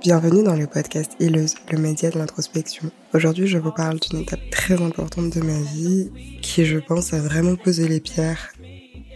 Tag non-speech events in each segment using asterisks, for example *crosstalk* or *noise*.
Bienvenue dans le podcast Hilleuse, le média de l'introspection. Aujourd'hui, je vous parle d'une étape très importante de ma vie qui, je pense, a vraiment posé les pierres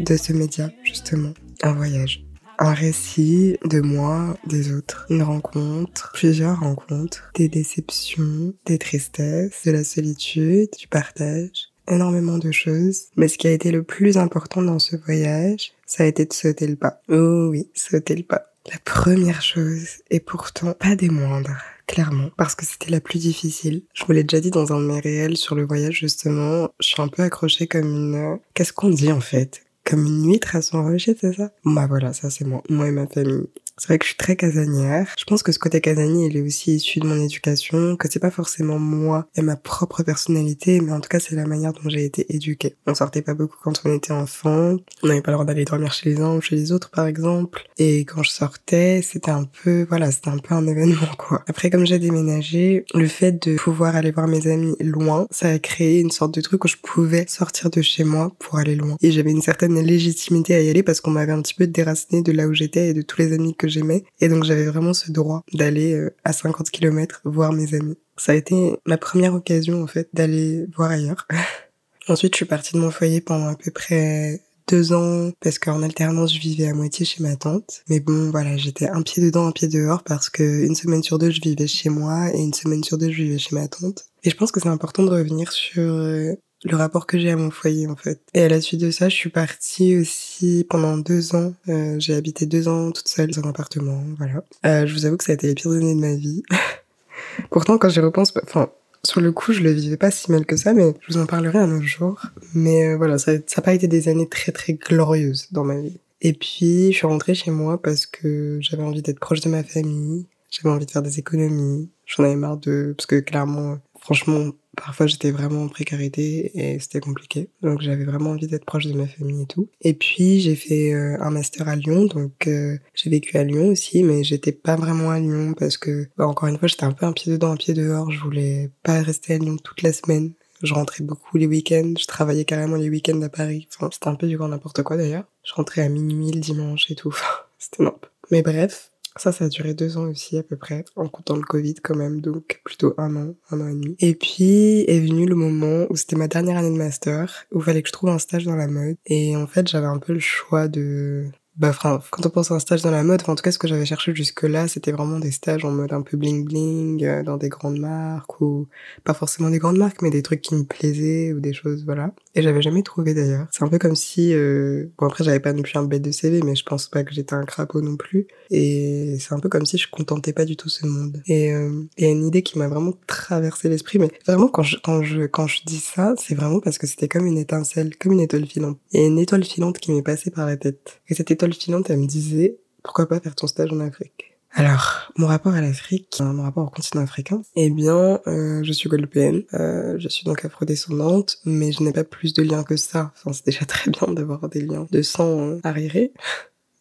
de ce média, justement. Un voyage. Un récit de moi, des autres. Une rencontre, plusieurs rencontres, des déceptions, des tristesses, de la solitude, du partage. Énormément de choses. Mais ce qui a été le plus important dans ce voyage, ça a été de sauter le pas. Oh oui, sauter le pas. La première chose, et pourtant pas des moindres, clairement, parce que c'était la plus difficile. Je vous l'ai déjà dit dans un de mes réels sur le voyage, justement, je suis un peu accrochée comme une... Qu'est-ce qu'on dit en fait? Comme une huître à son rocher, c'est ça? Bah voilà, ça c'est moi, moi et ma famille. C'est vrai que je suis très casanière. Je pense que ce côté casanier, il est aussi issu de mon éducation, que c'est pas forcément moi et ma propre personnalité, mais en tout cas, c'est la manière dont j'ai été éduquée. On sortait pas beaucoup quand on était enfant. On n'avait pas le droit d'aller dormir chez les uns ou chez les autres, par exemple. Et quand je sortais, c'était un peu, voilà, c'était un peu un *laughs* événement, quoi. Après, comme j'ai déménagé, le fait de pouvoir aller voir mes amis loin, ça a créé une sorte de truc où je pouvais sortir de chez moi pour aller loin. Et j'avais une certaine légitimité à y aller parce qu'on m'avait un petit peu déraciné de là où j'étais et de tous les amis que j'aimais. Et donc j'avais vraiment ce droit d'aller euh, à 50 km voir mes amis. Ça a été ma première occasion en fait d'aller voir ailleurs. *laughs* Ensuite je suis partie de mon foyer pendant à peu près deux ans parce qu'en alternance je vivais à moitié chez ma tante. Mais bon voilà j'étais un pied dedans un pied dehors parce que une semaine sur deux je vivais chez moi et une semaine sur deux je vivais chez ma tante. Et je pense que c'est important de revenir sur euh, le rapport que j'ai à mon foyer en fait. Et à la suite de ça, je suis partie aussi pendant deux ans. Euh, j'ai habité deux ans toute seule dans un appartement, voilà. Euh, je vous avoue que ça a été les pires années de ma vie. *laughs* Pourtant, quand j'y repense, bah, enfin, sur le coup, je le vivais pas si mal que ça, mais je vous en parlerai un autre jour. Mais euh, voilà, ça n'a pas été des années très très glorieuses dans ma vie. Et puis, je suis rentrée chez moi parce que j'avais envie d'être proche de ma famille, j'avais envie de faire des économies, j'en avais marre de... Parce que clairement, franchement, parfois j'étais vraiment en précarité et c'était compliqué. Donc j'avais vraiment envie d'être proche de ma famille et tout. Et puis j'ai fait euh, un master à Lyon, donc euh, j'ai vécu à Lyon aussi, mais j'étais pas vraiment à Lyon parce que, bah, encore une fois, j'étais un peu un pied dedans, un pied dehors. Je voulais pas rester à Lyon toute la semaine. Je rentrais beaucoup les week-ends, je travaillais carrément les week-ends à Paris. Enfin, c'était un peu du grand n'importe quoi d'ailleurs. Je rentrais à minuit le dimanche et tout. *laughs* C'était n'importe. Mais bref, ça, ça a duré deux ans aussi à peu près, en comptant le Covid quand même, donc plutôt un an, un an et demi. Et puis est venu le moment où c'était ma dernière année de master, où fallait que je trouve un stage dans la mode. Et en fait, j'avais un peu le choix de bah, enfin, quand on pense à un stage dans la mode, en tout cas, ce que j'avais cherché jusque-là, c'était vraiment des stages en mode un peu bling bling, euh, dans des grandes marques, ou pas forcément des grandes marques, mais des trucs qui me plaisaient, ou des choses, voilà. Et j'avais jamais trouvé d'ailleurs. C'est un peu comme si, euh... bon après, j'avais pas non plus un bête de CV, mais je pense pas que j'étais un crapaud non plus. Et c'est un peu comme si je contentais pas du tout ce monde. Et il y a une idée qui m'a vraiment traversé l'esprit, mais vraiment, quand je, quand je, quand je dis ça, c'est vraiment parce que c'était comme une étincelle, comme une étoile filante. Il y a une étoile filante qui m'est passée par la tête. Et cette étoile filante, elle me disait, pourquoi pas faire ton stage en Afrique? Alors, mon rapport à l'Afrique, mon rapport au continent africain, eh bien, euh, je suis guadeloupéenne, euh, je suis donc afrodescendante, mais je n'ai pas plus de liens que ça. Enfin, c'est déjà *laughs* très bien d'avoir des liens de sang euh, arriéré.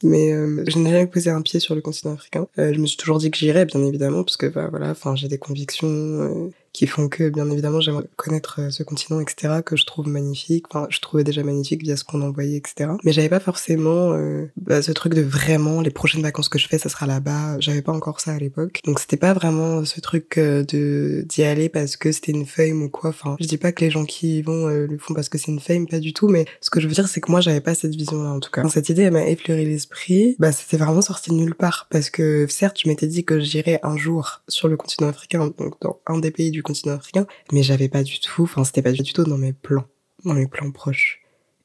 Mais euh, je n'ai jamais posé un pied sur le continent africain. Euh, je me suis toujours dit que j'irais, bien évidemment, parce que bah, voilà, enfin, j'ai des convictions euh, qui font que, bien évidemment, j'aimerais connaître euh, ce continent, etc., que je trouve magnifique. Enfin, je trouvais déjà magnifique via ce qu'on envoyait, etc. Mais j'avais pas forcément euh, bah, ce truc de vraiment, les prochaines vacances que je fais, ça sera là-bas. J'avais pas encore ça à l'époque. Donc, c'était pas vraiment ce truc euh, de d'y aller parce que c'était une fame ou quoi. Enfin, je dis pas que les gens qui y vont le font parce que c'est une fame, pas du tout. Mais ce que je veux dire, c'est que moi, j'avais pas cette vision-là, en tout cas. Quand cette idée, elle m'a effleuré l'esprit, bah, c'était vraiment sorti de nulle part. Parce que, certes, je m'étais dit que j'irais un jour sur le continent africain, donc dans un des pays du continent africain, mais j'avais pas du tout, enfin c'était pas du tout dans mes plans, dans mes plans proches.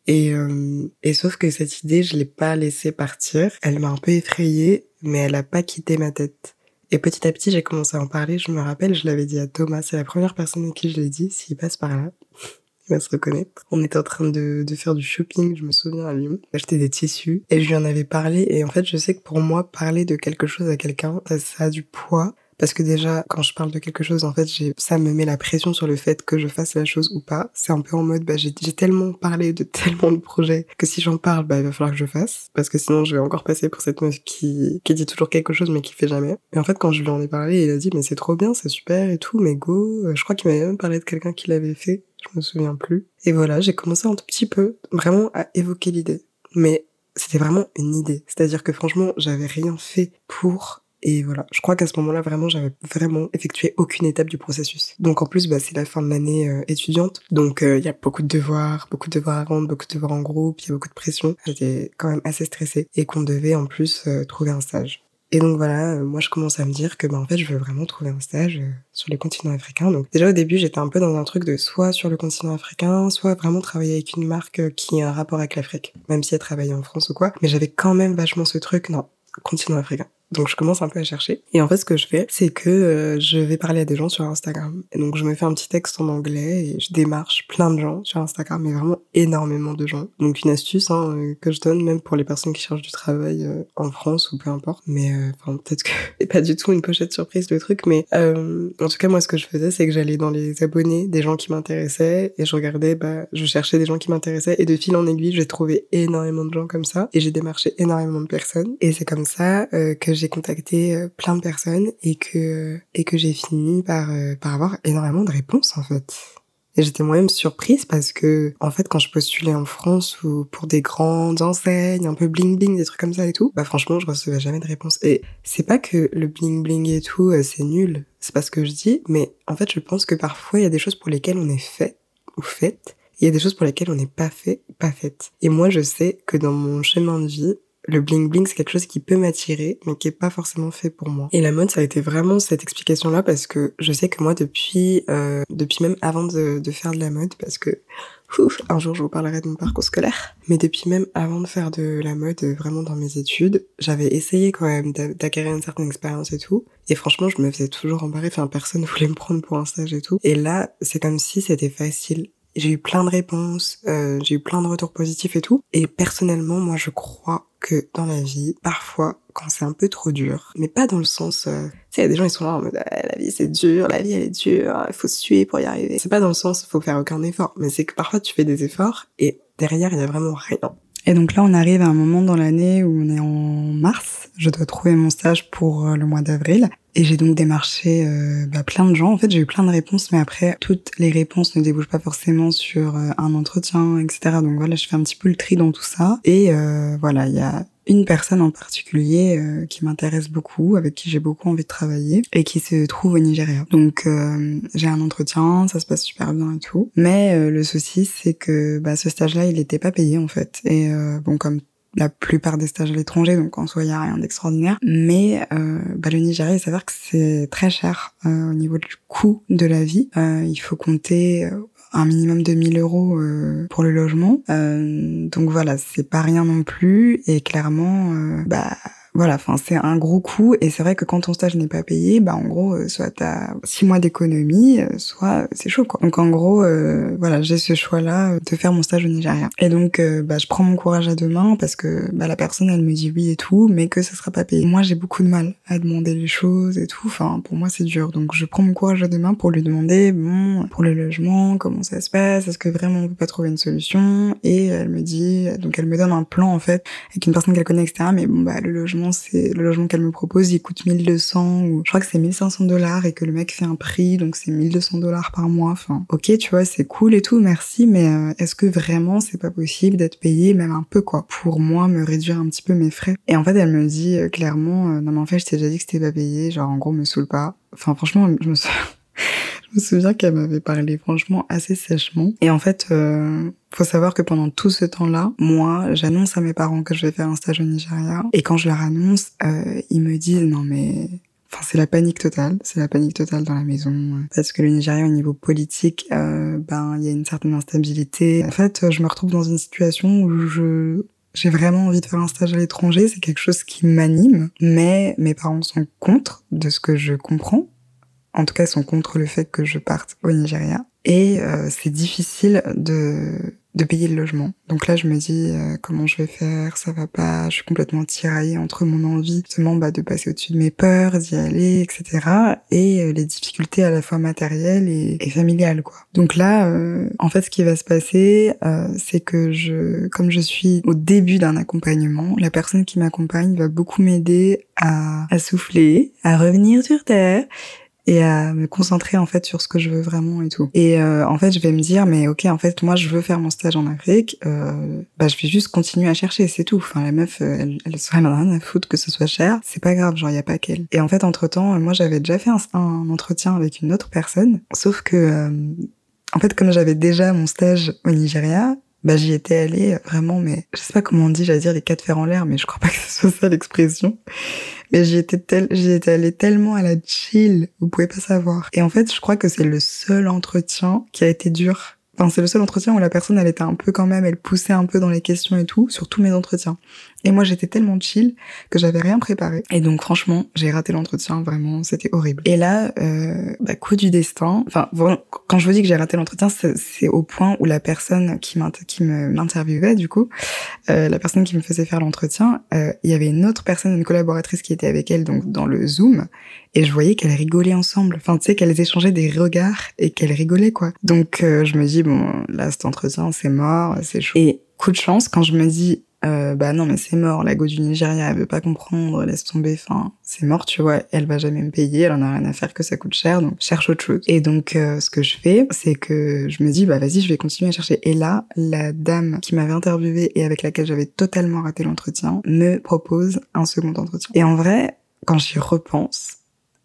Et, euh, et sauf que cette idée, je l'ai pas laissée partir. Elle m'a un peu effrayée, mais elle a pas quitté ma tête. Et petit à petit, j'ai commencé à en parler. Je me rappelle, je l'avais dit à Thomas. C'est la première personne à qui je l'ai dit. S'il passe par là, *laughs* il va se reconnaître. On était en train de, de faire du shopping, je me souviens à Lyon. J'achetais des tissus et je lui en avais parlé. Et en fait, je sais que pour moi, parler de quelque chose à quelqu'un, ça, ça a du poids Parce que déjà, quand je parle de quelque chose, en fait, ça me met la pression sur le fait que je fasse la chose ou pas. C'est un peu en mode, bah, j'ai, tellement parlé de *laughs* tellement de projets que si j'en parle, bah, il va falloir que je fasse. Parce que sinon, je vais encore passer pour cette meuf qui, qui dit toujours quelque chose, mais qui fait jamais. Et en fait, quand je lui en ai parlé, il a dit, mais c'est trop bien, c'est super et tout, mais go. Je crois qu'il m'avait même parlé de quelqu'un qui l'avait fait. Je me souviens plus. Et voilà, j'ai commencé un tout petit peu, vraiment, à évoquer l'idée. Mais c'était vraiment une idée. C'est-à-dire que franchement, j'avais rien fait pour et voilà, je crois qu'à ce moment-là, vraiment, j'avais vraiment effectué aucune étape du processus. Donc en plus, bah, c'est la fin de l'année euh, étudiante, donc euh, il y a beaucoup de devoirs, beaucoup de devoirs à rendre, beaucoup de devoirs en groupe, il y a beaucoup de pression. J'étais quand même assez stressée et qu'on devait en plus euh, trouver un stage. Et donc voilà, moi je commence à me dire que bah en fait je veux vraiment trouver un stage sur le continent africain. Donc déjà au début j'étais un peu dans un truc de soit sur le continent africain, soit vraiment travailler avec une marque qui a un rapport avec l'Afrique, même si elle travaillait en France ou quoi. Mais j'avais quand même vachement ce truc, non, continent africain. Donc je commence un peu à chercher. Et en fait, ce que je fais, c'est que euh, je vais parler à des gens sur Instagram. Et donc je me fais un petit texte en anglais et je démarche plein de gens sur Instagram, mais vraiment énormément de gens. Donc une astuce hein, euh, que je donne même pour les personnes qui cherchent du travail euh, en France ou peu importe. Mais enfin peut-être que *laughs* c'est pas du tout une pochette surprise le truc, mais en tout cas moi ce que je faisais, c'est que j'allais dans les abonnés des gens qui m'intéressaient et je regardais, bah je cherchais des gens qui m'intéressaient et de fil en aiguille, j'ai trouvé énormément de gens comme ça et j'ai démarché énormément de personnes. Et c'est comme ça que j'ai contacté euh, plein de personnes et que et que j'ai fini par euh, par avoir énormément de réponses en fait. Et j'étais moi-même surprise parce que, en fait, quand je postulais en France ou pour des grandes enseignes, un peu bling bling, des trucs comme ça et tout, bah franchement, je recevais jamais de réponse. Et c'est pas que le bling bling et tout, euh, c'est nul. C'est pas ce que je dis, mais en fait, je pense que parfois, il y a des choses pour lesquelles on est fait ou faite. Il y a des choses pour lesquelles on n'est pas fait, pas faite. Et moi, je sais que dans mon chemin de vie, le bling bling c'est quelque chose qui peut m'attirer mais qui est pas forcément fait pour moi. Et la mode ça a été vraiment cette explication là parce que je sais que moi depuis euh, depuis même avant de, de, faire de la mode parce que ouf, un jour je vous parlerai de mon parcours scolaire mais depuis même avant de faire de la mode euh, vraiment dans mes études j'avais essayé quand même d'acquérir une certaine expérience et tout. Et franchement je me faisais toujours embarrer enfin personne *laughs* voulait me prendre pour un stage et tout. Et là c'est comme si c'était facile. J'ai eu plein de réponses, euh, j'ai eu plein de retours positifs et tout. Et personnellement, moi, je crois que dans la vie, parfois, quand c'est un peu trop dur, mais pas dans le sens, euh, tu sais, il y a des gens ils sont là en mode ah, la vie c'est dur, la vie elle est dure, il faut se tuer pour y arriver. C'est pas dans le sens faut faire aucun effort, mais c'est que parfois tu fais des efforts et derrière il y a vraiment rien. Et donc là, on arrive à un moment dans l'année où on est en mars. Je dois trouver mon stage pour euh, le mois d'avril. Et j'ai donc démarché euh, bah, plein de gens. En fait, j'ai eu plein de réponses, mais après, toutes les réponses ne débouchent pas forcément sur euh, un entretien, etc. Donc voilà, je fais un petit peu le tri dans tout ça. Et voilà, il y a une personne en particulier euh, qui m'intéresse beaucoup, avec qui j'ai beaucoup envie de travailler et qui se trouve au Nigeria. Donc euh, j'ai un entretien, ça se passe super bien et tout. Mais euh, le souci c'est que bah, ce stage-là il n'était pas payé en fait. Et bon comme la plupart des stages à l'étranger, donc en soi il y a rien d'extraordinaire. Mais bah, le Nigeria, il s'avère que c'est très cher au niveau du coût de la vie. il faut compter un minimum de 1000 euros euh, pour le logement. Euh, donc voilà, c'est pas rien non plus. Et clairement, euh, bah voilà, enfin c'est un gros coût et c'est vrai que quand ton stage n'est pas payé, bah en gros euh, soit t'as six mois d'économie, euh, soit c'est chaud quoi. Donc en gros euh, voilà j'ai ce choix là de faire mon stage au Nigeria. Et donc bah je prends mon courage à deux mains parce que bah la personne elle me dit oui et tout, mais que ça sera pas payé. Moi j'ai beaucoup de mal à demander les choses et tout. Enfin pour moi c'est dur. Donc je prends mon courage à deux mains pour lui demander bon pour le logement comment ça se passe, est-ce que vraiment on peut pas trouver une solution? Et elle me dit donc elle me donne un plan en fait avec une personne qu'elle connaît etc. Mais bon bah le logement c'est le logement qu'elle me propose, il coûte 1200 ou je crois que c'est 1500 dollars et que le mec fait un prix, donc c'est 1200 dollars par mois. Enfin, ok, tu vois, c'est cool et tout, merci, mais euh, est-ce que vraiment c'est pas possible d'être payé même un peu quoi pour moi me réduire un petit peu mes frais? Et en fait, elle me dit euh, clairement, euh, non mais en fait, je t'ai déjà dit que c'était pas payé, genre en gros, me saoule pas. Enfin, franchement, je me souviens, *laughs* je me souviens qu'elle m'avait parlé franchement assez sèchement. Et en fait, euh, faut savoir que pendant tout ce temps-là, moi, j'annonce à mes parents que je vais faire un stage au Nigeria. Et quand je leur annonce, euh, ils me disent non mais Enfin, c'est la panique totale, c'est la panique totale dans la maison, parce que le Nigeria au niveau politique, euh, ben il y a une certaine instabilité. En fait, je me retrouve dans une situation où je j'ai vraiment envie de faire un stage à l'étranger, c'est quelque chose qui m'anime, mais mes parents sont contre de ce que je comprends en tout cas sont contre le fait que je parte au Nigeria. Et euh, c'est difficile de de payer le logement. Donc là, je me dis euh, comment je vais faire, ça va pas, je suis complètement tiraillée entre mon envie justement bah, de passer au-dessus de mes peurs, d'y aller, etc. et euh, les difficultés à la fois matérielles et, familiales quoi. Donc là, euh, en fait, ce qui va se passer, c'est que je, comme je suis au début d'un accompagnement, la personne qui m'accompagne va beaucoup m'aider à, à souffler, à revenir sur terre et à me concentrer en fait sur ce que je veux vraiment et tout. Et euh, en fait, je vais me dire mais ok, en fait, moi je veux faire mon stage en Afrique, euh, bah je vais juste continuer à chercher, c'est tout. Enfin la meuf, euh, elle, elle serait rien à foutre que ce soit cher, c'est pas grave, genre y a pas qu'elle. Et en fait, entre temps, moi j'avais déjà fait un, un, entretien avec une autre personne, sauf que euh, en fait, comme j'avais déjà mon stage au Nigeria, bah j'y étais allée vraiment mais je sais pas comment on dit j'allais dire les quatre fers en l'air mais je crois pas que ce soit ça l'expression. Mais j'y étais tel j'y étais allée tellement à la chill vous pouvez pas savoir. Et en fait je crois que c'est le seul entretien qui a été dur. Enfin, c'est le seul entretien où la personne, elle était un peu quand même, elle poussait un peu dans les questions et tout, sur tous mes entretiens. Et moi, j'étais tellement chill que j'avais rien préparé. Et donc, franchement, j'ai raté l'entretien, vraiment, c'était horrible. Et là, euh, bah, coup du destin. Enfin, quand je vous dis que j'ai raté l'entretien, c'est au point où la personne qui m'interviewait, du coup, euh, la personne qui me faisait faire l'entretien, euh, il y avait une autre personne, une collaboratrice qui était avec elle, donc dans le Zoom, et je voyais qu'elles rigolaient ensemble. Enfin, tu sais, qu'elles échangeaient des regards et qu'elles rigolaient, quoi. Donc, euh, je me dis, bon, là, cet entretien, c'est mort, c'est chaud. Et coup de chance, quand je me dis, euh, bah non mais c'est mort, la go du Nigeria, elle veut pas comprendre, laisse tomber, enfin c'est mort, tu vois, elle va jamais me payer, elle en a rien à faire que ça coûte cher, donc cherche autre chose. Et donc euh, ce que je fais, c'est que je me dis bah vas-y, je vais continuer à chercher. Et là, la dame qui m'avait interviewée et avec laquelle j'avais totalement raté l'entretien me propose un second entretien. Et en vrai, quand j'y repense,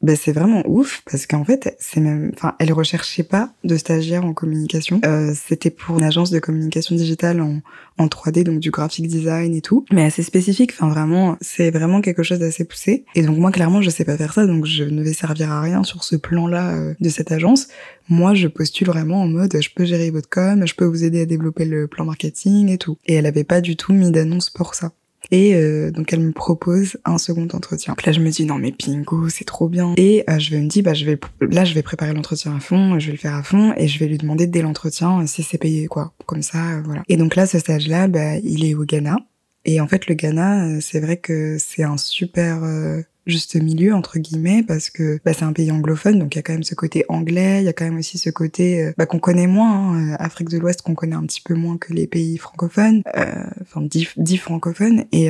ben c'est vraiment ouf parce qu'en fait c'est même enfin elle recherchait pas de stagiaire en communication. Euh, c'était pour une agence de communication digitale en en 3D donc du graphic design et tout. Mais assez spécifique enfin vraiment c'est vraiment quelque chose d'assez poussé. Et donc moi clairement je sais pas faire ça donc je ne vais servir à rien sur ce plan là euh, de cette agence. Moi je postule vraiment en mode je peux gérer votre com je peux vous aider à développer le plan marketing et tout. Et elle avait pas du tout mis d'annonce pour ça et euh, donc elle me propose un second entretien. là je me dis non mais bingo c'est trop bien. Et euh, je me dire bah je vais là je vais préparer l'entretien à fond, je vais le faire à fond et je vais lui demander dès l'entretien euh, si c'est payé quoi. Comme ça voilà. Et donc là ce stage là bah il est au Ghana. Et en fait le Ghana c'est vrai que c'est un super juste milieu entre guillemets parce que bah, c'est un pays anglophone donc il y a quand même ce côté anglais il y a quand même aussi ce côté euh, bah, qu'on connaît moins hein, euh, Afrique de l'Ouest qu'on connaît un petit peu moins que les pays francophones euh, enfin dix, francophones et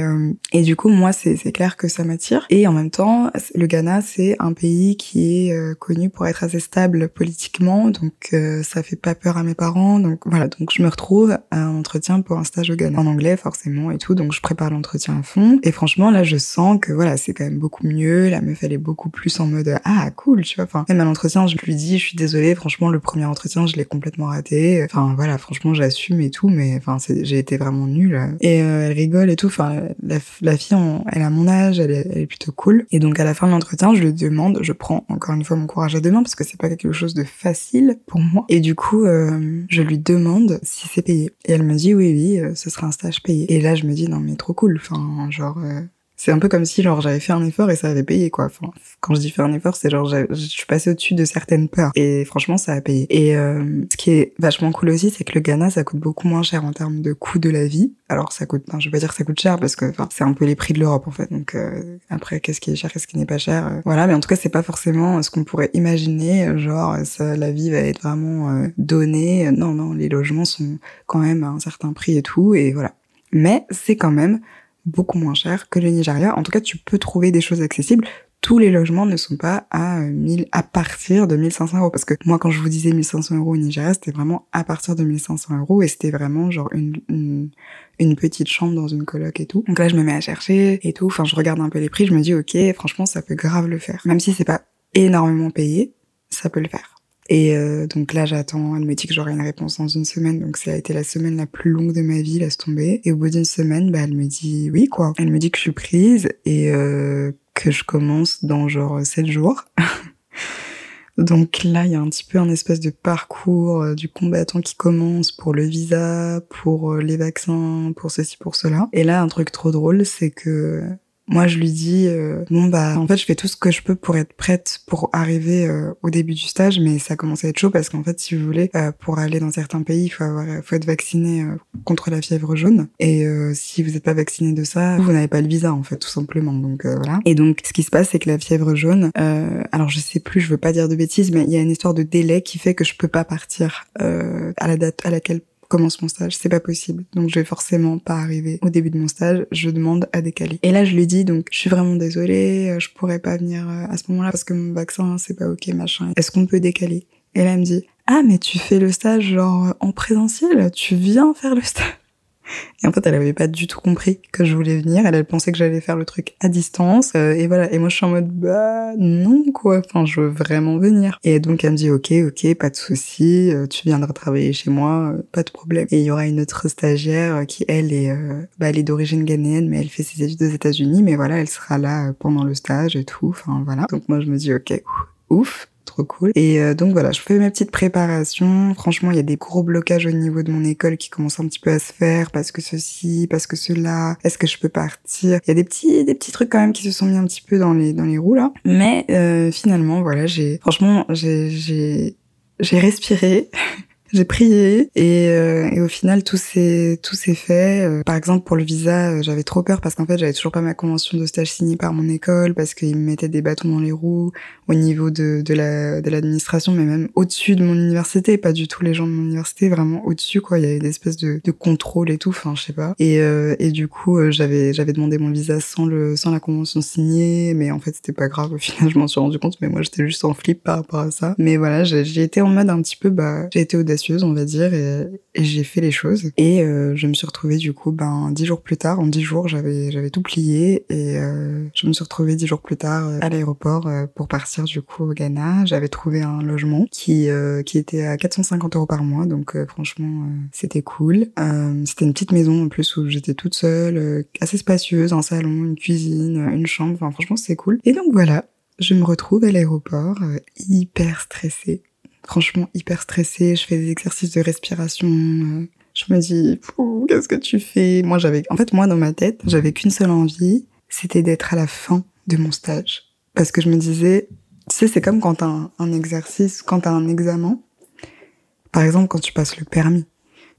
et du coup moi c'est c'est clair que ça m'attire et en même temps le Ghana c'est un pays qui est connu pour être assez stable politiquement donc ça fait pas peur à mes parents donc voilà donc je me retrouve à un entretien pour un stage au Ghana en anglais forcément et tout donc je prépare l'entretien à fond et franchement là je sens que voilà c'est quand même beaucoup mieux. La meuf, elle est beaucoup plus en mode ah cool, tu vois. Enfin, même à l'entretien, je lui dis, je suis désolée, franchement, le premier entretien, je l'ai complètement raté. Enfin voilà, franchement, j'assume et tout, mais enfin, j'ai été vraiment nulle. Et euh, elle rigole et tout. Enfin, la, fille, elle a mon âge, elle est, plutôt cool. Et donc à la fin de l'entretien, je lui demande, je prends encore une fois mon courage à deux mains parce que c'est pas quelque chose de facile pour moi. Et du coup, euh, je lui demande si c'est payé. Et elle me dit oui, oui, euh, ce sera un stage payé. Et là, je me dis non mais trop cool. Enfin, genre c'est un peu comme si genre j'avais fait un effort et ça avait payé quoi. Enfin, quand je dis faire un effort, c'est genre je suis passée au-dessus de certaines peurs et franchement ça a payé. Et euh, ce qui est vachement cool aussi, c'est que le Ghana ça coûte beaucoup moins cher en termes de coût de la vie. Alors ça coûte, enfin, je vais pas dire ça coûte cher parce que enfin c'est un peu les prix de l'Europe en fait. Donc euh, après qu'est-ce qui est cher, qu'est-ce qui n'est pas cher, euh, voilà. Mais en tout cas c'est pas forcément ce qu'on pourrait imaginer. Genre ça, la vie va être vraiment donnée. Non non, les logements sont quand même à un certain prix et tout et voilà. Mais c'est quand même beaucoup moins cher que le Nigeria. En tout cas, tu peux trouver des choses accessibles. Tous les logements ne sont pas à 1000, euh, à partir de 1500 euros. Parce que moi, quand je vous disais 1500 euros au Nigeria, c'était vraiment à partir de 1500 euros et c'était vraiment genre une, une, une, petite chambre dans une coloc et tout. Donc là, je me mets à chercher et tout. Enfin, je regarde un peu les prix. Je me dis, ok, franchement, ça peut grave le faire. Même si c'est pas énormément payé, ça peut le faire. Et euh, donc là, j'attends. Elle me dit que j'aurai une réponse dans une semaine. Donc ça a été la semaine la plus longue de ma vie, laisse tomber. Et au bout d'une semaine, bah, elle me dit oui, quoi. Elle me dit que je suis prise et euh, que je commence dans genre sept jours. *laughs* donc là, il y a un petit peu un espèce de parcours euh, du combattant qui commence pour le visa, pour les vaccins, pour ceci, pour cela. Et là, un truc trop drôle, c'est que moi, je lui dis euh, bon bah en fait, je fais tout ce que je peux pour être prête pour arriver euh, au début du stage, mais ça commence à être chaud parce qu'en fait, si vous voulez, euh, pour aller dans certains pays, il faut avoir, faut être vacciné contre la fièvre jaune. Et si vous n'êtes pas vacciné de ça, vous n'avez pas le visa en fait, tout simplement. Donc voilà. Et donc, ce qui se passe, c'est que la fièvre jaune, alors je sais plus, je veux pas dire de bêtises, mais il y a une histoire de délai qui fait que je peux pas partir à la date à laquelle commence mon stage, c'est pas possible. Donc je vais forcément pas arriver au début de mon stage, je demande à décaler. Et là je lui dis donc je suis vraiment désolée, euh, je pourrais pas venir euh, à ce moment-là parce que mon vaccin c'est pas ok machin. Est-ce qu'on peut décaler? Et là elle me dit ah mais tu fais le stage genre en présentiel, tu viens faire le stage? Et en fait, elle avait pas du tout compris que je voulais venir. Elle, elle pensait que j'allais faire le truc à distance. Euh, et voilà. Et moi, je suis en mode, bah, non, quoi. Enfin, je veux vraiment venir. Et donc, elle me dit, ok, ok, pas de souci. Euh, tu viendras travailler chez moi, euh, pas de problème. Et il y aura une autre stagiaire qui, elle, est, bah, elle est d'origine ghanéenne, mais elle fait ses études aux États-Unis. Mais voilà, elle sera là pendant le stage et tout. Enfin, voilà. Donc, moi, je me dis, ok, ouf trop cool. Et euh, donc voilà, je fais ma petite préparation. Franchement, il y a des gros blocages au niveau de mon école qui commencent un petit peu à se faire parce que ceci, parce que cela. Est-ce que je peux partir? Il y a des petits, des petits trucs quand même qui se sont mis un petit peu dans les dans les roues là. Mais euh, finalement, voilà, j'ai franchement, j'ai j'ai j'ai respiré. *laughs* j'ai prié et, euh, et, au final tout s'est tout s'est fait. Euh, par exemple pour le visa, euh, j'avais trop peur parce qu'en fait j'avais toujours pas ma convention de stage signée par mon école parce qu'ils me mettaient des bâtons dans les roues au niveau de de la de l'administration, mais même au-dessus de mon université, pas du tout les gens de mon université, vraiment au-dessus quoi. Il y avait des espèces de, de contrôle et tout, enfin je sais pas. Et et du coup j'avais j'avais demandé mon visa sans le sans la convention signée, mais en fait c'était pas grave. Au final je m'en suis rendu compte, mais moi j'étais juste en flip par rapport à ça. Mais voilà, j'ai été en mode un petit peu bah j'ai été audacieuse on va dire, et, j'ai fait les choses. Et euh, je me suis retrouvée du coup, ben dix jours plus tard, en dix jours, j'avais j'avais tout plié et euh, je me suis retrouvée dix jours plus tard euh, à l'aéroport pour partir du coup au Ghana. J'avais trouvé un logement qui qui était à 450 euros par mois, donc franchement c'était cool. c'était une petite maison en plus où j'étais toute seule, assez spacieuse, un salon, une cuisine, une chambre. Enfin franchement c'est cool. Et donc voilà, je me retrouve à l'aéroport hyper stressée franchement hyper stressée. Je fais des exercices de respiration. Euh, je me dis, qu'est-ce que tu fais? Moi, j'avais, en fait, moi, dans ma tête, j'avais qu'une seule envie, c'était d'être à la fin de mon stage. Parce que je me disais, tu sais, c'est comme quand t'as un, un exercice, quand t'as un examen. Par exemple, quand tu passes le permis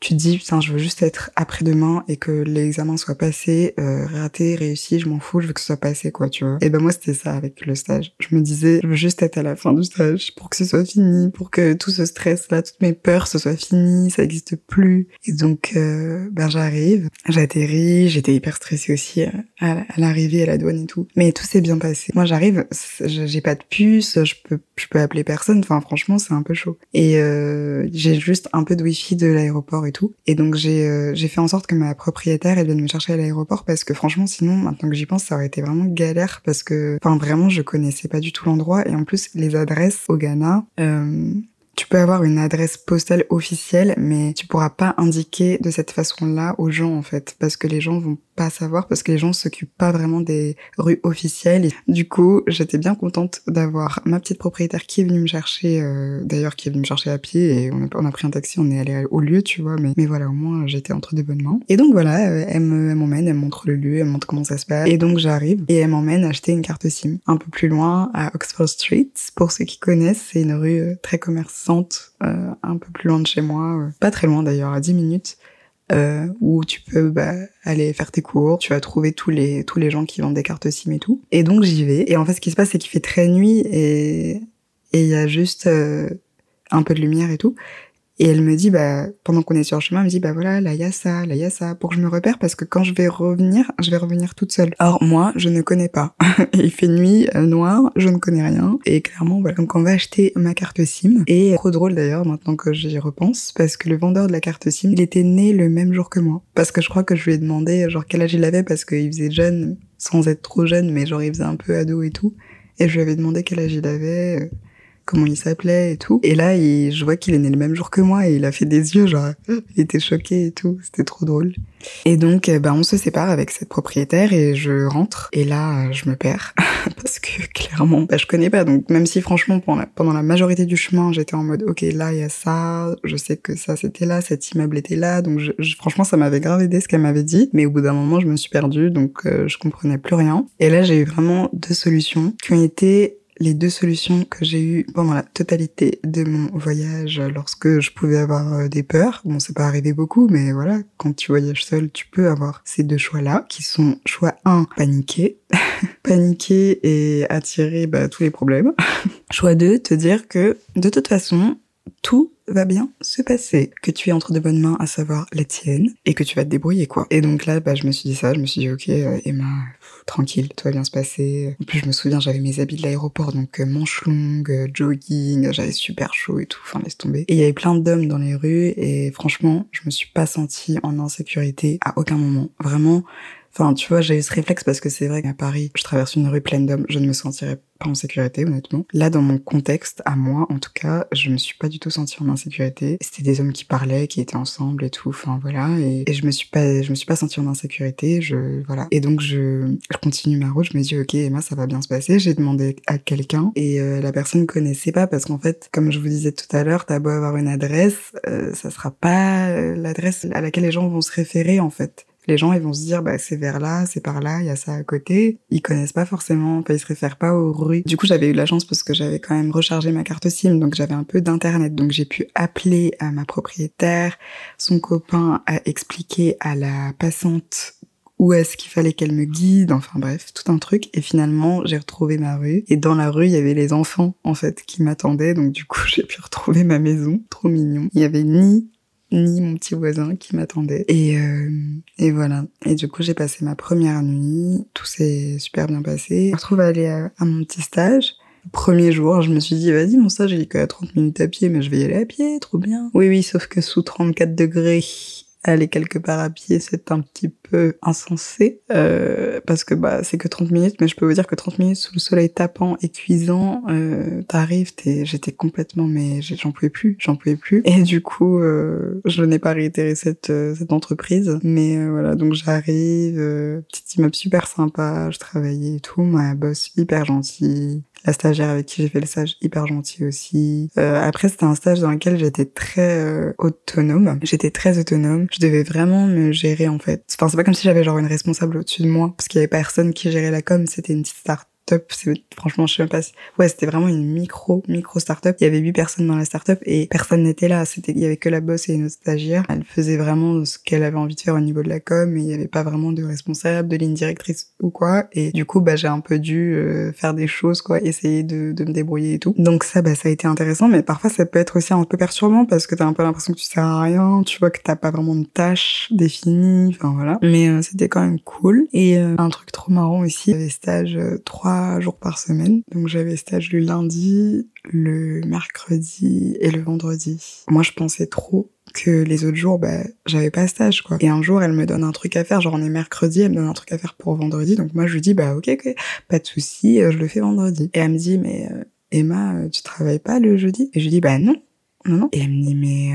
tu te dis putain je veux juste être après-demain et que l'examen soit passé, euh, raté, réussi, je m'en fous, je veux que ce soit passé quoi, tu vois. Et ben moi c'était ça avec le stage. Je me disais je veux juste être à la fin du stage pour que ce soit fini, pour que tout ce stress là, toutes mes peurs ce soit fini, ça n'existe plus. Et donc euh, ben j'arrive, j'atterris, j'étais hyper stressée aussi euh, à, l'arrivée à la douane et tout. Mais tout s'est bien passé. Moi j'arrive, j'ai pas de puce, je peux je peux appeler personne, enfin franchement c'est un peu chaud. Et euh, j'ai juste un peu de wifi de l'aéroport et tout. Et donc j'ai euh, j'ai fait en sorte que ma propriétaire elle vienne me chercher à l'aéroport parce que franchement sinon maintenant que j'y pense ça aurait été vraiment galère parce que enfin vraiment je connaissais pas du tout l'endroit et en plus les adresses au Ghana euh, tu peux avoir une adresse postale officielle, mais tu pourras pas indiquer de cette façon-là aux gens, en fait, parce que les gens vont pas savoir parce que les gens s'occupent pas vraiment des rues officielles. du coup, j'étais bien contente d'avoir ma petite propriétaire qui est venue me chercher, euh, d'ailleurs qui est venue me chercher à pied et on a, pris un taxi, on est allé au lieu, tu vois. Mais, voilà, au moins j'étais entre de bonnes mains. Et donc voilà, euh, elle m'emmène, elle montre le lieu, elle montre comment ça se passe. Et donc j'arrive et elle m'emmène acheter une carte SIM un peu plus loin à Oxford Street. Pour ceux qui connaissent, c'est une rue euh, très commerçante, un peu plus loin de chez moi, pas très loin d'ailleurs, à 10 minutes euh, où tu peux bah, aller faire tes cours, tu vas trouver tous les tous les gens qui vendent des cartes SIM et tout. Et donc j'y vais. Et en fait, ce qui se passe, c'est qu'il fait très nuit et et il y a juste euh, un peu de lumière et tout. Et elle me dit, bah, pendant qu'on est sur le chemin, elle me dit, bah voilà, là, il y a ça, là, il y a ça, pour que je me repère, parce que quand je vais revenir, je vais revenir toute seule. Or, moi, je ne connais pas. *laughs* il fait nuit, euh, noir, je ne connais rien. Et clairement, voilà. Donc, on va acheter ma carte SIM. Et trop drôle d'ailleurs, maintenant que j'y repense, parce que le vendeur de la carte SIM, il était né le même jour que moi. Parce que je crois que je lui ai demandé, genre, quel âge il avait, parce qu'il faisait jeune, sans être trop jeune, mais genre, il faisait un peu ado et tout. Et je lui avais demandé quel âge il avait. Comment il s'appelait et tout. Et là, il, je vois qu'il est né le même jour que moi et il a fait des yeux, genre, *laughs* il était choqué et tout. C'était trop drôle. Et donc, bah, on se sépare avec cette propriétaire et je rentre. Et là, je me perds *laughs* parce que clairement, bah, je connais pas. Donc, même si franchement, pendant la, pendant la majorité du chemin, j'étais en mode, ok, là, il y a ça. Je sais que ça, c'était là. Cet immeuble était là. Donc, je, franchement, ça m'avait grave aidé ce qu'elle m'avait dit. Mais au bout d'un moment, je me suis perdue. Donc, euh, je comprenais plus rien. Et là, j'ai eu vraiment deux solutions qui ont été les deux solutions que j'ai eues pendant la totalité de mon voyage lorsque je pouvais avoir euh, des peurs. Bon, c'est pas arrivé beaucoup, mais voilà, quand tu voyages seul, tu peux avoir ces deux choix-là, qui sont choix 1, paniquer. *laughs* paniquer et attirer bah, tous les problèmes. *laughs* choix 2, te dire que de toute façon, tout va bien se passer, que tu es entre de bonnes mains, à savoir les tiennes, et que tu vas te débrouiller, quoi. Et donc là, bah, je me suis dit ça, je me suis dit, ok, euh, Emma, tranquille, tout va bien se passer. En plus, je me souviens, j'avais mes habits de l'aéroport, donc euh, manches longues, euh, jogging, j'avais super chaud et tout, enfin, laisse tomber. Et il y avait plein d'hommes dans les rues, et franchement, je me suis pas sentie en insécurité à aucun moment. Vraiment, Enfin, tu vois, j'ai eu ce réflexe parce que c'est vrai qu'à Paris, je traverse une rue pleine d'hommes, je ne me sentirais pas en sécurité, honnêtement. Là, dans mon contexte, à moi, en tout cas, je me suis pas du tout sentie en insécurité. C'était des hommes qui parlaient, qui étaient ensemble et tout. Enfin, voilà. Et, je me suis pas, je me suis pas sentie en insécurité. Je, voilà. Et donc, je, je continue ma route. Je me dis, ok, Emma, ça va bien se passer. J'ai demandé à quelqu'un et euh, la personne connaissait pas parce qu'en fait, comme je vous disais tout à l'heure, t'as beau avoir une adresse, euh, ça sera pas euh, l'adresse à laquelle les gens vont se référer, en fait. Les gens, ils vont se dire, bah, c'est vers là, c'est par là, il y a ça à côté. Ils connaissent pas forcément, enfin, ils se réfèrent pas aux rues. Du coup, j'avais eu la chance parce que j'avais quand même rechargé ma carte SIM, donc j'avais un peu d'internet. Donc j'ai pu appeler à ma propriétaire, son copain a expliqué à la passante où est-ce qu'il fallait qu'elle me guide, enfin bref, tout un truc. Et finalement, j'ai retrouvé ma rue. Et dans la rue, il y avait les enfants, en fait, qui m'attendaient. Donc du coup, *laughs* j'ai pu retrouver ma maison. Trop mignon. Il y avait ni ni mon petit voisin qui m'attendait. Et, euh, et voilà. Et du coup, j'ai passé ma première nuit. Tout s'est super bien passé. Je me retrouve à aller à, mon petit stage. Premier jour, je me suis dit, vas-y, mon stage, il est qu'à 30 minutes à pied, mais je vais y aller à pied, trop bien. Oui, oui, sauf que sous 34 degrés, aller quelque part à pied, c'est un petit peu insensé, euh, parce que bah c'est que 30 minutes, mais je peux vous dire que 30 minutes sous le soleil tapant et cuisant, euh, t'arrives, j'étais complètement, mais j'en pouvais plus, j'en pouvais plus. Et du coup, euh, je n'ai pas réitéré cette, euh, cette entreprise, mais euh, voilà, donc j'arrive, euh, petit immeuble super sympa, je travaillais et tout, ma boss hyper gentille, la stagiaire avec qui j'ai fait le stage, hyper gentille aussi. Euh, après, c'était un stage dans lequel j'étais très euh, autonome. J'étais très autonome. Je devais vraiment me gérer en fait. Enfin, c'est pas comme si j'avais genre une responsable au-dessus de moi, parce qu'il y avait personne qui gérait la com. C'était une petite start up franchement je sais pas ouais c'était vraiment une micro micro start-up. Il y avait huit personnes dans la start-up et personne n'était là. C'était il y avait que la boss et une autre stagiaire elle faisait vraiment ce qu'elle avait envie de faire au niveau de la com et il y avait pas vraiment de responsable de ligne directrice ou quoi. Et du coup bah j'ai un peu dû euh, faire des choses quoi essayer de, de me débrouiller et tout. Donc ça bah ça a été intéressant mais parfois ça peut être aussi un peu perturbant parce que t'as un peu l'impression que tu sers à rien tu vois que t'as pas vraiment de tâches définies enfin voilà. Mais euh, c'était quand même cool. Et euh, un truc trop marrant aussi j'avais stage 3 jours par semaine. Donc j'avais stage le lundi, le mercredi et le vendredi. Moi je pensais trop que les autres jours, bah, j'avais pas stage, quoi. Et un jour, elle me donne un truc à faire, genre on est mercredi, elle me donne un truc à faire pour vendredi, donc moi je lui dis, bah ok, ok, pas de souci, euh, je le fais vendredi. Et elle me dit, mais euh, Emma, euh, tu travailles pas le jeudi? Et je lui dis, bah non, non, non. Et elle me dit, mais,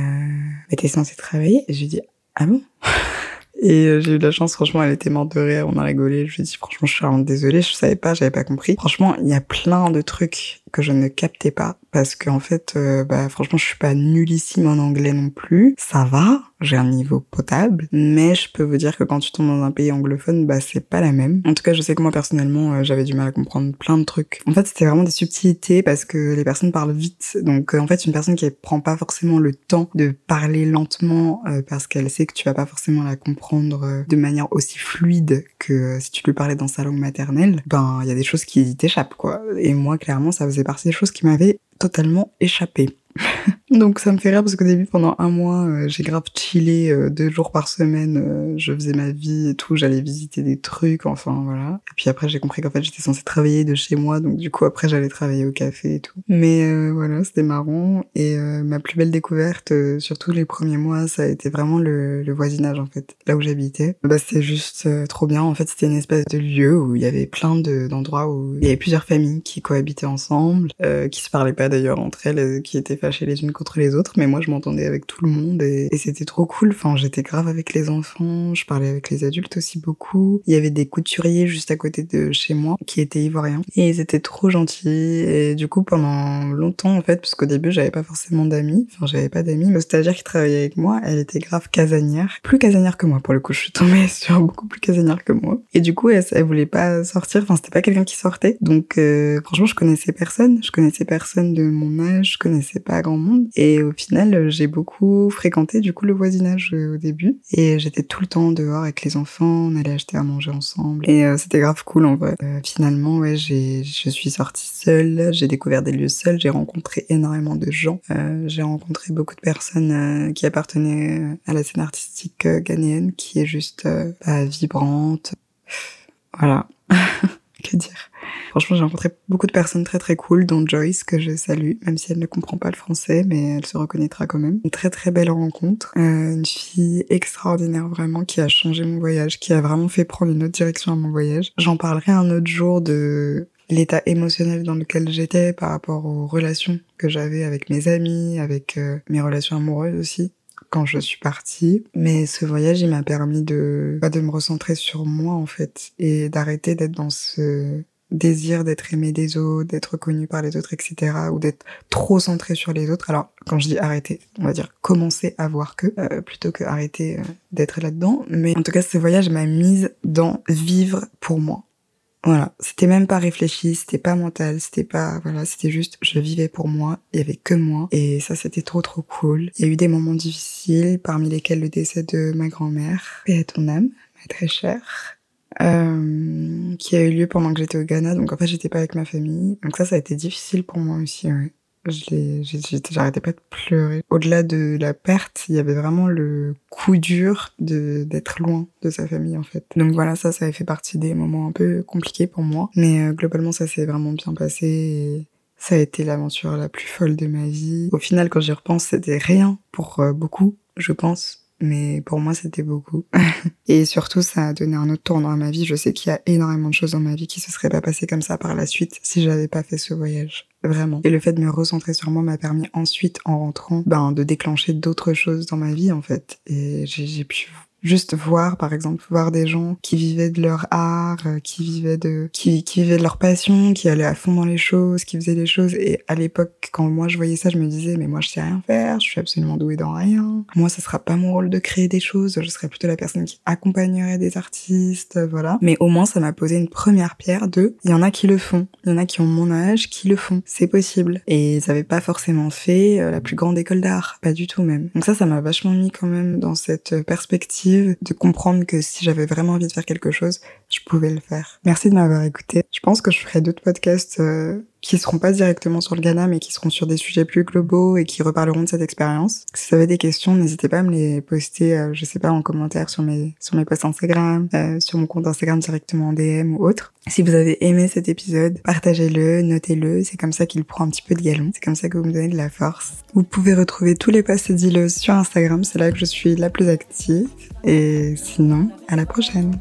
mais t'es censée travailler? Et je lui dis, ah bon? *laughs* et euh, j'ai eu de la chance, franchement, elle était morte de rire, on a rigolé. Je lui ai dit, franchement, je suis vraiment désolée, je savais pas, j'avais pas compris. Franchement, il y a plein de trucs que je ne captais pas parce qu'en fait, euh, bah, franchement, je suis pas nullissime en anglais non plus. Ça va, j'ai un niveau potable, mais je peux vous dire que quand tu tombes dans un pays anglophone, bah, c'est pas la même. En tout cas, je sais que moi, personnellement, euh, j'avais du mal à comprendre plein de trucs. En fait, c'était vraiment des subtilités parce que les personnes parlent vite. Donc, euh, en fait, une personne qui prend pas forcément le temps de parler lentement parce qu'elle sait que tu vas pas forcément la comprendre de manière aussi fluide que si tu lui parlais dans sa langue maternelle, ben, il y a des choses qui t'échappent, quoi. Et moi, clairement, ça faisait partie des choses qui m'avaient totalement échappé. *laughs* Donc ça me fait rire parce qu'au début, pendant un mois, euh, j'ai grave chillé euh, deux jours par semaine. euh, je faisais ma vie et tout, j'allais visiter des trucs, enfin voilà. Et puis après, j'ai compris qu'en fait, j'étais censée travailler de chez moi, donc du coup après, j'allais travailler au café et tout. Mais voilà, c'était marrant. Et ma plus belle découverte, surtout les premiers mois, ça a été vraiment le, le voisinage en fait, là où j'habitais. Bah c'était juste trop bien. En fait, c'était une espèce de lieu où il y avait plein de d'endroits où il y avait plusieurs familles qui cohabitaient ensemble, qui se parlaient pas d'ailleurs entre elles, qui étaient les unes contre les autres, mais moi je m'entendais avec tout le monde et, c'était trop cool. Enfin, j'étais grave avec les enfants, je parlais avec les adultes aussi beaucoup. Il y avait des couturiers juste à côté de chez moi qui étaient ivoiriens et ils étaient trop gentils. Et du coup, pendant longtemps en fait, parce qu'au début j'avais pas forcément d'amis, enfin j'avais pas d'amis, le stagiaire qui travaillait avec moi, elle était grave casanière, plus casanière que moi pour le coup. Je suis tombée *laughs* sur beaucoup plus casanière que moi. Et du coup, elle, elle voulait pas sortir. Enfin, c'était pas quelqu'un qui sortait. Donc, euh, franchement, je connaissais personne. Je connaissais personne de mon âge. Je connaissais pas grand monde. Et au final, euh, j'ai beaucoup fréquenté du coup le voisinage euh, au début. Et j'étais tout le temps dehors avec les enfants. On allait acheter à manger ensemble. Et euh, c'était grave cool en vrai. Finalement, ouais, j'ai, je suis sortie seule. J'ai découvert des lieux seuls. J'ai rencontré énormément de gens. J'ai rencontré beaucoup de personnes qui appartenaient à la scène artistique ghanéenne, qui est juste bah, vibrante. Voilà. *laughs* *laughs* que dire Franchement, j'ai rencontré beaucoup de personnes très très cool, dont Joyce, que je salue, même si elle ne comprend pas le français, mais elle se reconnaîtra quand même. Une très très belle rencontre. Euh, une fille extraordinaire vraiment, qui a changé mon voyage, qui a vraiment fait prendre une autre direction à mon voyage. J'en parlerai un autre jour de l'état émotionnel dans lequel j'étais par rapport aux relations que j'avais avec mes amis, avec euh, mes relations amoureuses aussi quand je suis partie. Mais ce voyage, il m'a permis de, bah, de me recentrer sur moi, en fait, et d'arrêter d'être dans ce désir d'être aimé des autres, d'être reconnu par les autres, etc., ou d'être trop centré sur les autres. Alors, quand je dis arrêter, on va dire commencer à voir que, euh, plutôt que arrêter euh, d'être là-dedans. Mais en tout cas, ce voyage m'a mise dans vivre pour moi. Voilà, c'était même pas réfléchi, c'était pas mental, c'était pas voilà, c'était juste je vivais pour moi, il y avait que moi et ça c'était trop trop cool. Il y a eu des moments difficiles parmi lesquels le décès de ma grand-mère, paix à ton âme, ma très chère. Euh, qui a eu lieu pendant que j'étais au Ghana, donc en fait j'étais pas avec ma famille, donc ça ça a été difficile pour moi aussi. Ouais. J'arrêtais pas de pleurer. Au-delà de la perte, il y avait vraiment le coup dur d'être loin de sa famille en fait. Donc voilà, ça, ça a fait partie des moments un peu compliqués pour moi. Mais euh, globalement, ça s'est vraiment bien passé. Et ça a été l'aventure la plus folle de ma vie. Au final, quand j'y repense, c'était rien pour euh, beaucoup, je pense. Mais pour moi, c'était beaucoup. *laughs* Et surtout, ça a donné un autre tournant à ma vie. Je sais qu'il y a énormément de choses dans ma vie qui se seraient pas passées comme ça par la suite si j'avais pas fait ce voyage. Vraiment. Et le fait de me recentrer sur moi m'a permis ensuite, en rentrant, ben, de déclencher d'autres choses dans ma vie, en fait. Et j'ai pu juste voir, par exemple, voir des gens qui vivaient de leur art, euh, qui vivaient de, qui, qui vivaient de leur passion, qui allaient à fond dans les choses, qui faisaient des choses. Et à l'époque, quand moi je voyais ça, je me disais, mais moi je sais rien faire, je suis absolument douée dans rien. Moi, ça sera pas mon rôle de créer des choses, je serais plutôt la personne qui accompagnerait des artistes, euh, voilà. Mais au moins, ça m'a posé une première pierre de, il y en a qui le font, il y en a qui ont mon âge, qui le font, c'est possible. Et ils avaient pas forcément fait euh, la plus grande école d'art, pas du tout même. Donc ça, ça m'a vachement mis quand même dans cette euh, de comprendre que si j'avais vraiment envie de faire quelque chose, je pouvais le faire. Merci de m'avoir écouté. Je pense que je ferai d'autres podcasts euh, qui seront pas directement sur le Ghana, mais qui seront sur des sujets plus globaux et qui reparleront de cette expérience. Si vous avez des questions, n'hésitez pas à me les poster, euh, je sais pas, en commentaire sur mes sur mes posts Instagram, euh, sur mon compte Instagram directement en DM ou autre. Si vous avez aimé cet épisode, partagez-le, notez-le. C'est comme ça qu'il prend un petit peu de galon. C'est comme ça que vous me donnez de la force. Vous pouvez retrouver tous les posts d'Ileuse sur Instagram. C'est là que je suis la plus active. Et sinon, à la prochaine.